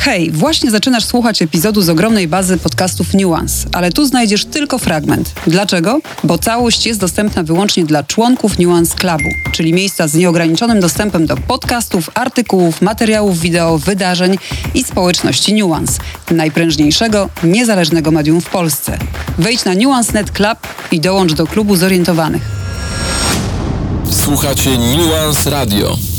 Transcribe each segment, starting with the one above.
Hej, właśnie zaczynasz słuchać epizodu z ogromnej bazy podcastów Nuance, ale tu znajdziesz tylko fragment. Dlaczego? Bo całość jest dostępna wyłącznie dla członków Nuance Clubu, czyli miejsca z nieograniczonym dostępem do podcastów, artykułów, materiałów wideo, wydarzeń i społeczności Nuance, najprężniejszego, niezależnego medium w Polsce. Wejdź na Nuance.net Club i dołącz do klubu zorientowanych. Słuchacie Nuance Radio.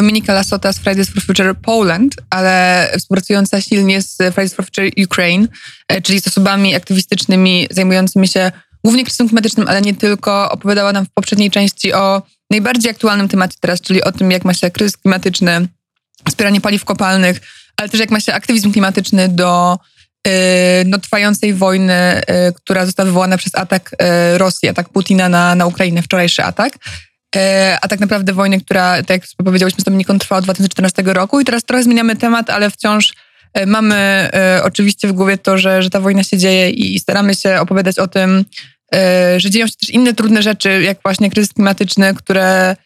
Dominika Lasota z Fridays for Future Poland, ale współpracująca silnie z Fridays for Future Ukraine, e, czyli z osobami aktywistycznymi zajmującymi się głównie kryzysem klimatycznym, ale nie tylko, opowiadała nam w poprzedniej części o najbardziej aktualnym temacie teraz, czyli o tym, jak ma się kryzys klimatyczny, wspieranie paliw kopalnych, ale też jak ma się aktywizm klimatyczny do e, no, trwającej wojny, e, która została wywołana przez atak Rosji, atak Putina na, na Ukrainę, wczorajszy atak. E, a tak naprawdę wojny, która, tak jak powiedziałyśmy z Dominiką, trwa od 2014 roku i teraz trochę zmieniamy temat, ale wciąż e, mamy e, oczywiście w głowie to, że, że ta wojna się dzieje i staramy się opowiadać o tym, że dzieją się też inne trudne rzeczy, jak właśnie kryzys klimatyczny, które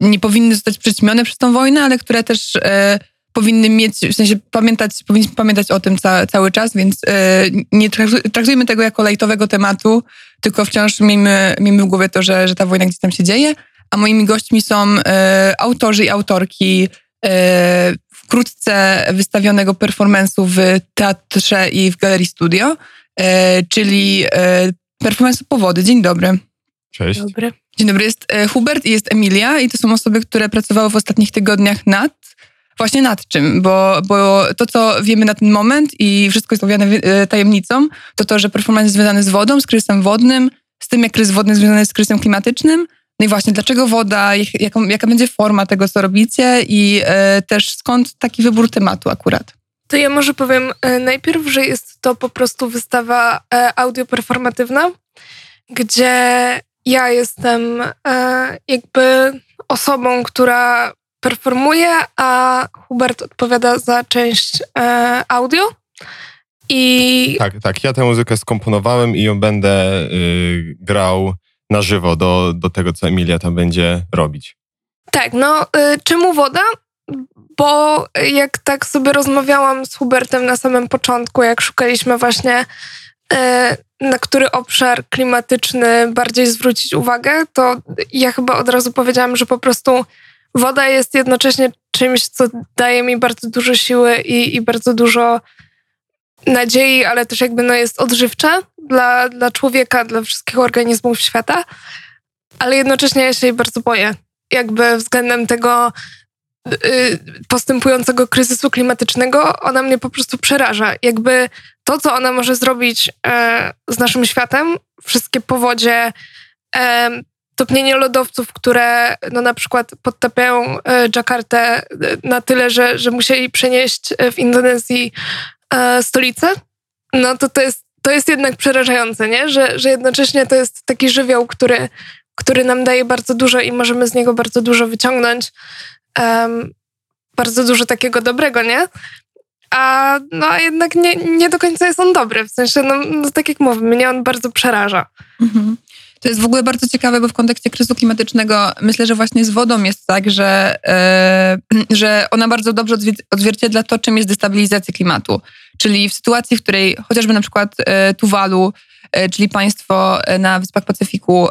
nie powinny zostać przyćmione przez tą wojnę, ale które też powinny mieć, w sensie pamiętać, powinniśmy pamiętać o tym ca, cały czas, więc e, nie traktujmy tego jako lejtowego tematu, tylko wciąż miejmy, miejmy w głowie to, że, że ta wojna gdzieś tam się dzieje. A moimi gośćmi są e, autorzy i autorki e, wkrótce wystawionego performance'u w teatrze i w galerii studio, czyli performance Powody. Dzień dobry. Cześć. Dobry. Dzień dobry, jest Hubert i jest Emilia i to są osoby, które pracowały w ostatnich tygodniach nad Właśnie nad czym? Bo, bo to, co wiemy na ten moment i wszystko jest owiane e, tajemnicą, to to, że performance jest związany z wodą, z kryzysem wodnym, z tym, jak kryzys wodny jest związany z kryzysem klimatycznym. No i właśnie, dlaczego woda, jaką, jaka będzie forma tego, co robicie i e, też skąd taki wybór tematu akurat? To ja może powiem e, najpierw, że jest to po prostu wystawa e, audioperformatywna, gdzie ja jestem jakby osobą, która performuje, a Hubert odpowiada za część e, audio. I... Tak, tak. Ja tę muzykę skomponowałem i ją będę y, grał na żywo do, do tego, co Emilia tam będzie robić. Tak, no y, czemu woda? Bo jak tak sobie rozmawiałam z Hubertem na samym początku, jak szukaliśmy właśnie y, na który obszar klimatyczny bardziej zwrócić uwagę, to ja chyba od razu powiedziałam, że po prostu woda jest jednocześnie czymś, co daje mi bardzo dużo siły i, i bardzo dużo nadziei, ale też jakby no jest odżywcza dla, dla człowieka, dla wszystkich organizmów świata, ale jednocześnie ja się jej bardzo boję. Jakby względem tego y, postępującego kryzysu klimatycznego, ona mnie po prostu przeraża. Jakby to, co ona może zrobić e, z naszym światem, wszystkie powodzie, e, topnienie lodowców, które no na przykład podtapiają e, Dżakartę e, na tyle, że, że musieli przenieść e, w Indonezji stolicę, no to to jest, to jest jednak przerażające, nie? Że, że jednocześnie to jest taki żywioł, który, który nam daje bardzo dużo i możemy z niego bardzo dużo wyciągnąć. Um, bardzo dużo takiego dobrego, nie? A no jednak nie, nie do końca jest on dobry. W sensie, no, no tak jak mówię, mnie on bardzo przeraża. Mhm. To jest w ogóle bardzo ciekawe, bo w kontekście kryzysu klimatycznego myślę, że właśnie z wodą jest tak, że, yy, że ona bardzo dobrze odzwierciedla to, czym jest destabilizacja klimatu. Czyli w sytuacji, w której chociażby na przykład yy, Tuwalu, yy, czyli państwo na Wyspach Pacyfiku,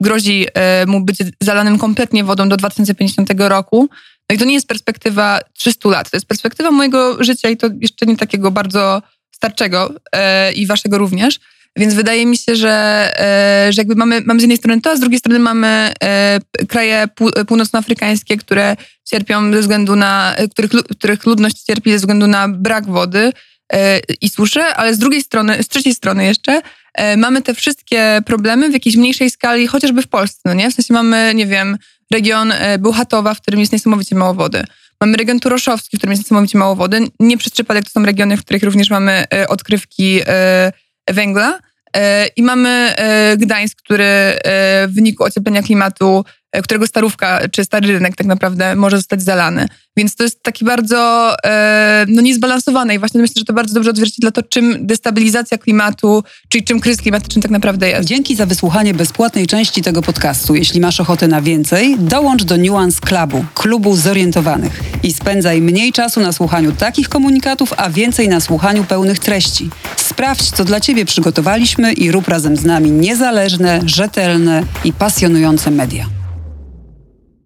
grozi mu być zalanym kompletnie wodą do 2050 roku. No i to nie jest perspektywa 300 lat, to jest perspektywa mojego życia i to jeszcze nie takiego bardzo starczego i waszego również. Więc wydaje mi się, że, e, że jakby mamy, mamy z jednej strony to, a z drugiej strony mamy e, kraje północnoafrykańskie, które cierpią ze względu na, których, których ludność cierpi ze względu na brak wody e, i suszy, ale z drugiej strony, z trzeciej strony jeszcze mamy te wszystkie problemy w jakiejś mniejszej skali, chociażby w Polsce, no nie? W sensie mamy, nie wiem, region Buchatowa, w którym jest niesamowicie mało wody. Mamy region Turoszowski, w którym jest niesamowicie mało wody. Nie przez przypadek to są regiony, w których również mamy odkrywki węgla. E, I mamy e, Gdańsk, który e, w wyniku ocieplenia klimatu, którego starówka czy stary rynek tak naprawdę może zostać zalany. Więc to jest taki bardzo no, niezbalansowane i właśnie myślę, że to bardzo dobrze odzwierciedla to, czym destabilizacja klimatu, czyli czym kryzys klimatyczny tak naprawdę jest. Dzięki za wysłuchanie bezpłatnej części tego podcastu. Jeśli masz ochotę na więcej, dołącz do Nuance Clubu, klubu zorientowanych i spędzaj mniej czasu na słuchaniu takich komunikatów, a więcej na słuchaniu pełnych treści. Sprawdź, co dla Ciebie przygotowaliśmy i rób razem z nami niezależne, rzetelne i pasjonujące media.